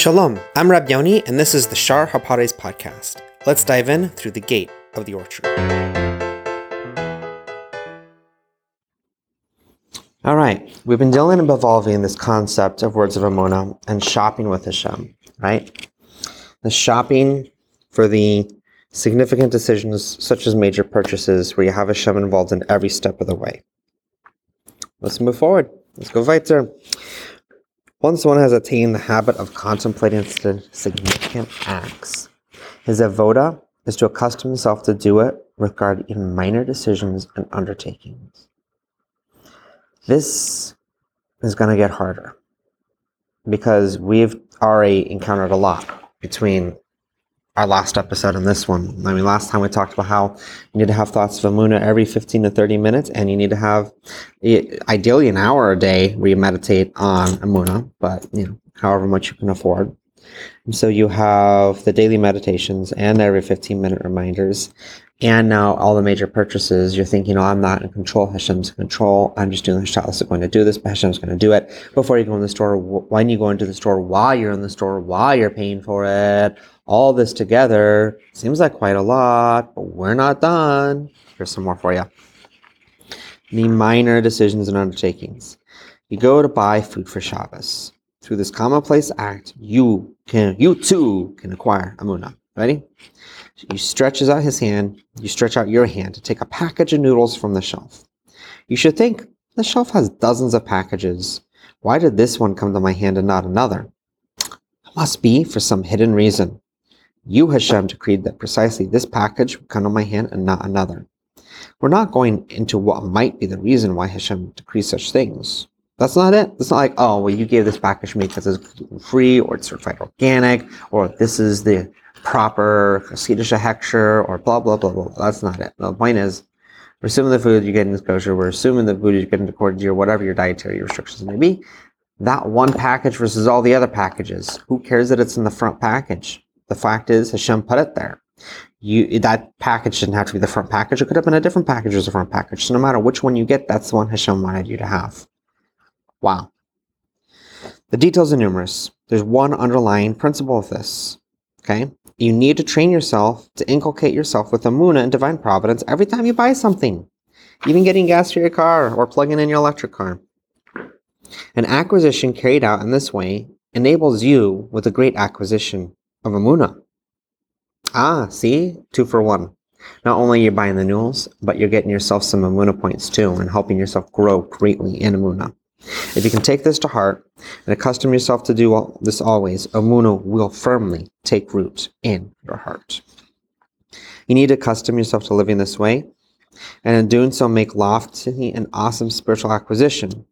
Shalom, I'm Rab Yoni, and this is the Shar HaPardes podcast. Let's dive in through the gate of the orchard. All right, we've been dealing and evolving this concept of words of Amuna and shopping with Hashem, right? The shopping for the significant decisions such as major purchases where you have Hashem involved in every step of the way. Let's move forward. Let's go weiter. Once one has attained the habit of contemplating significant acts, his avoda is to accustom himself to do it regarding even minor decisions and undertakings. This is going to get harder because we've already encountered a lot between our last episode and this one. I mean, last time we talked about how you need to have thoughts of Amuna every 15 to 30 minutes, and you need to have eh, ideally an hour a day where you meditate on Amuna, but you know, however much you can afford. And so you have the daily meditations and every 15 minute reminders. And now all the major purchases, you're thinking, oh, I'm not in control. Hashem's in control. I'm just doing the Shalas going to do this, but Hashem's going to do it. Before you go in the store, when you go into the store, while you're in the store, while you're paying for it, all this together seems like quite a lot, but we're not done. Here's some more for you. The minor decisions and undertakings. You go to buy food for Shabbos. Through this commonplace act, you can, you too can acquire Amuna. Ready? He stretches out his hand, you stretch out your hand to take a package of noodles from the shelf. You should think, the shelf has dozens of packages. Why did this one come to my hand and not another? It must be for some hidden reason. You, Hashem, decreed that precisely this package would come on my hand and not another. We're not going into what might be the reason why Hashem decrees such things. That's not it. It's not like, oh, well, you gave this package to me because it's free or it's certified organic or this is the proper Swedish hechsher or blah, blah, blah, blah. That's not it. The point is, we're assuming the food you're getting is kosher. We're assuming the food you're getting according to your whatever your dietary restrictions may be. That one package versus all the other packages. Who cares that it's in the front package? The fact is, Hashem put it there. You that package didn't have to be the front package. It could have been a different package as a front package. So no matter which one you get, that's the one Hashem wanted you to have. Wow. The details are numerous. There's one underlying principle of this. Okay? You need to train yourself to inculcate yourself with Amuna and divine providence every time you buy something, even getting gas for your car or plugging in your electric car. An acquisition carried out in this way enables you with a great acquisition of Amuna. Ah, see? Two for one. Not only are you buying the noodles, but you're getting yourself some Amuna points too and helping yourself grow greatly in Amuna. If you can take this to heart and accustom yourself to do this always, Amuna will firmly take root in your heart. You need to accustom yourself to living this way, and in doing so, make lofty and awesome spiritual acquisition.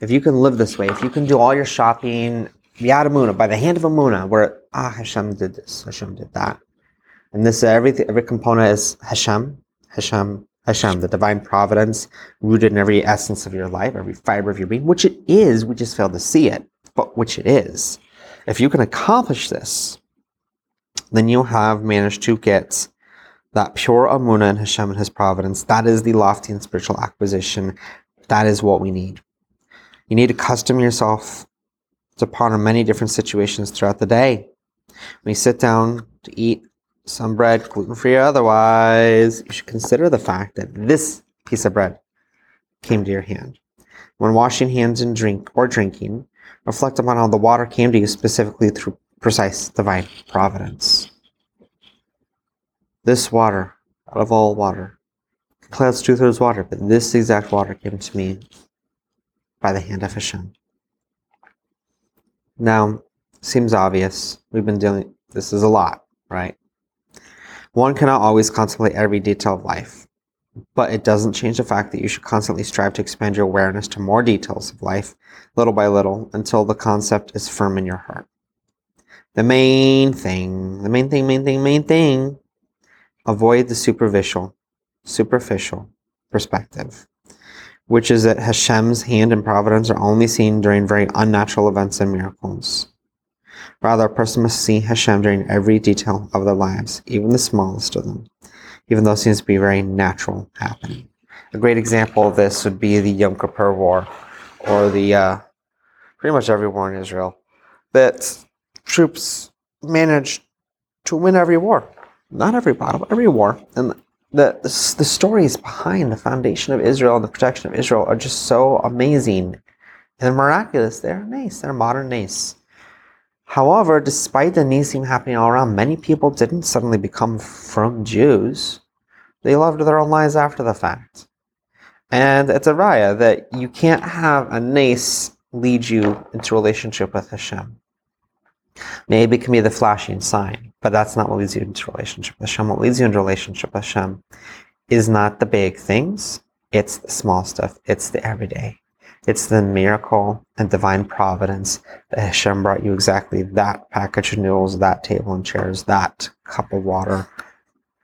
If you can live this way, if you can do all your shopping via Amuna, by the hand of Amuna, where, ah, Hashem did this, Hashem did that. And this, every, every component is Hashem, Hashem, Hashem, the divine providence rooted in every essence of your life, every fiber of your being, which it is, we just fail to see it, but which it is. If you can accomplish this, then you'll have managed to get that pure Amuna and Hashem and His providence. That is the lofty and spiritual acquisition. That is what we need. You need to custom yourself to ponder many different situations throughout the day. When you sit down to eat, some bread, gluten free or otherwise, you should consider the fact that this piece of bread came to your hand. When washing hands and drink or drinking, reflect upon how the water came to you specifically through precise divine providence. This water, out of all water, clouds two thirds water, but this exact water came to me by the hand of Hashem. Now, seems obvious. We've been dealing, this is a lot, right? One cannot always contemplate every detail of life, but it doesn't change the fact that you should constantly strive to expand your awareness to more details of life, little by little, until the concept is firm in your heart. The main thing, the main thing, main thing, main thing, avoid the superficial, superficial perspective, which is that Hashem's hand and providence are only seen during very unnatural events and miracles. Rather, a person must see Hashem during every detail of their lives, even the smallest of them, even though it seems to be very natural happening. A great example of this would be the Yom Kippur War, or the uh, pretty much every war in Israel. That troops managed to win every war. Not every battle, but every war. And the, the, stories behind the foundation of Israel and the protection of Israel are just so amazing and miraculous. They're nice. They're modern nice. However, despite the Nisim happening all around, many people didn't suddenly become frum Jews. They loved their own lives after the fact. And it's a raya that you can't have a nace lead you into relationship with Hashem. Maybe it can be the flashing sign, but that's not what leads you into relationship with Hashem. What leads you into relationship with Hashem is not the big things, it's the small stuff, it's the everyday. It's the miracle and divine providence that Hashem brought you exactly that package of noodles, that table and chairs, that cup of water,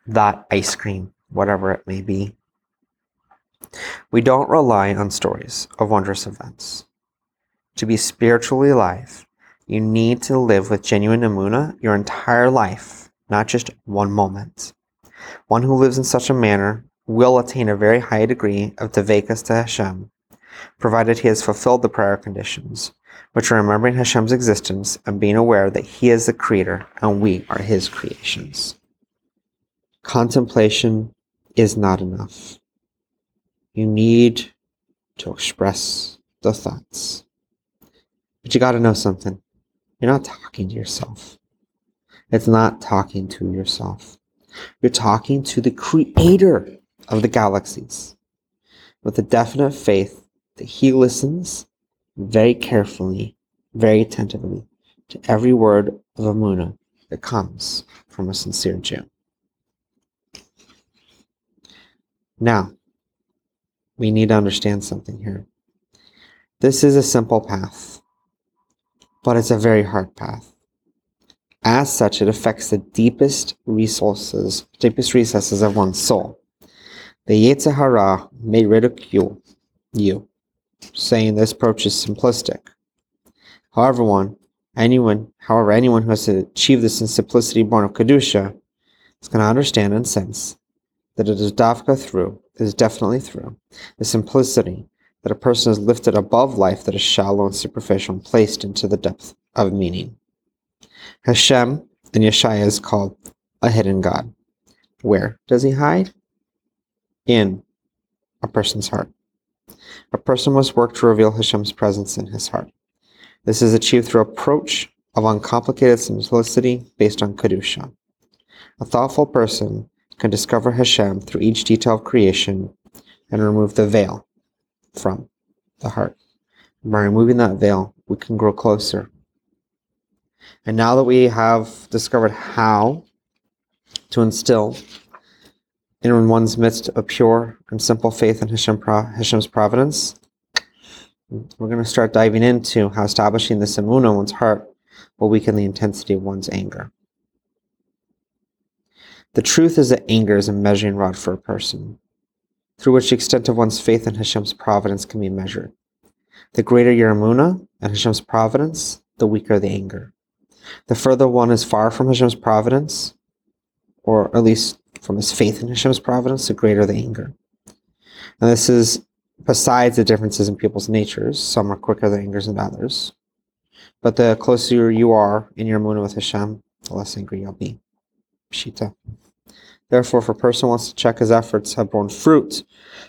that ice cream, whatever it may be. We don't rely on stories of wondrous events. To be spiritually alive, you need to live with genuine emuna your entire life, not just one moment. One who lives in such a manner will attain a very high degree of devekus to Hashem, provided he has fulfilled the prior conditions, which are remembering Hashem's existence and being aware that he is the creator and we are his creations. Contemplation is not enough. You need to express the thoughts. But you got to know something. You're not talking to yourself. It's not talking to yourself. You're talking to the creator of the galaxies with a definite faith that he listens very carefully, very attentively to every word of Amuna that comes from a sincere Jew. Now, we need to understand something here. This is a simple path but it's a very hard path. As such, it affects the deepest resources, deepest recesses of one's soul. The Yetzer Hara may ridicule you, saying this approach is simplistic. However, one, anyone, however, anyone who has achieved this in simplicity born of Kedusha is going to understand and sense that it is dafka through, it is definitely through, the simplicity that a person is lifted above life that is shallow and superficial and placed into the depth of meaning. Hashem in Yeshaya is called a hidden God. Where does he hide? In a person's heart. A person must work to reveal Hashem's presence in his heart. This is achieved through approach of uncomplicated simplicity based on Kedusha. A thoughtful person can discover Hashem through each detail of creation and remove the veil from the heart. By removing that veil, we can grow closer. And now that we have discovered how to instill in one's midst a pure and simple faith in Hashem, Hashem's providence, we're going to start diving into how establishing this emuna in one's heart will weaken the intensity of one's anger. The truth is that anger is a measuring rod for a person through which the extent of one's faith in Hashem's providence can be measured. The greater your emuna and Hashem's providence, the weaker the anger. The further one is far from Hashem's providence, or at least from his faith in Hashem's providence, the greater the anger. And this is besides the differences in people's natures. Some are quicker than angers than others. But the closer you are in your emuna with Hashem, the less angry you'll be. Pshita. Therefore, if a person wants to check his efforts have borne fruit,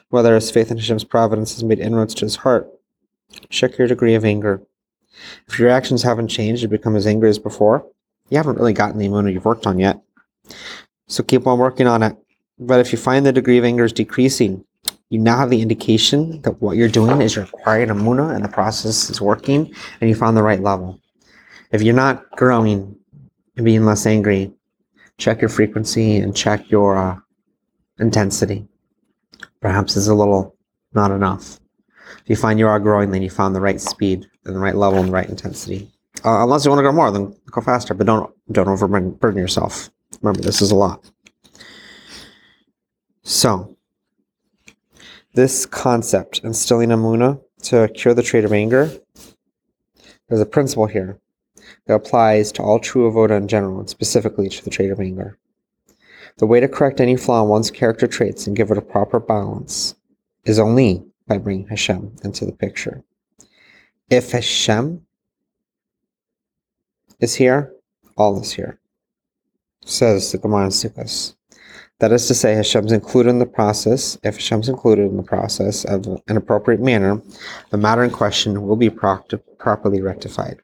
whether his faith in Hashem's providence has made inroads to his heart, check your degree of anger. If your actions haven't changed and become as angry as before, you haven't really gotten the emuna you've worked on yet. So keep on working on it. But if you find the degree of anger is decreasing, you now have the indication that what you're doing is you're acquiring emuna and the process is working and you found the right level. If you're not growing and being less angry, check your frequency and check your uh, intensity. Perhaps it's a little not enough. If you find you are growing, then you found the right speed and the right level and the right intensity. Uh, unless you want to grow more, then go faster, but don't don't overburden yourself. Remember, this is a lot. So, this concept, instilling emuna to cure the trait of anger, there's a principle here that applies to all true avoda in general, and specifically to the trait of anger. The way to correct any flaw in one's character traits and give it a proper balance is only by bringing Hashem into the picture. If Hashem is here, all is here, says the Gemara in Sukkos. That is to say, Hashem's included in the process. If Hashem's included in the process of an appropriate manner, the matter in question will be properly rectified.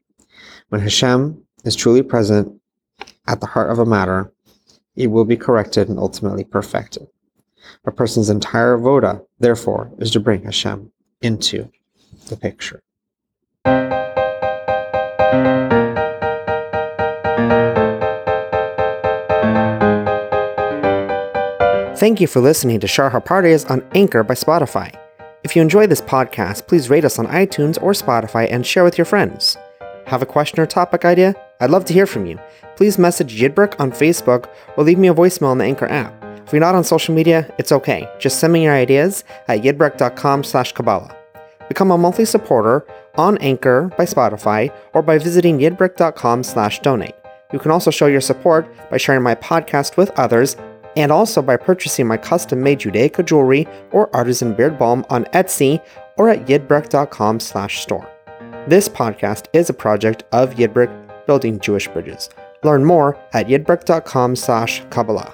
When Hashem is truly present at the heart of a matter, it will be corrected and ultimately perfected. A person's entire voda, therefore, is to bring Hashem into the picture. Thank you for listening to Shar HaPardes on Anchor by Spotify. If you enjoy this podcast, please rate us on iTunes or Spotify and share with your friends. Have a question or topic idea? I'd love to hear from you. Please message Yidbrick on Facebook or leave me a voicemail on the Anchor app. If you're not on social media, it's okay. Just send me your ideas at yidbrick.com slash Kabbalah. Become a monthly supporter on Anchor by Spotify or by visiting yidbrick.com slash donate. You can also show your support by sharing my podcast with others and also by purchasing my custom-made Judaica jewelry or artisan beard balm on Etsy or at yidbrick.com slash store. This podcast is a project of Yidbrick Building Jewish Bridges. Learn more at yidbrick.com slash Kabbalah.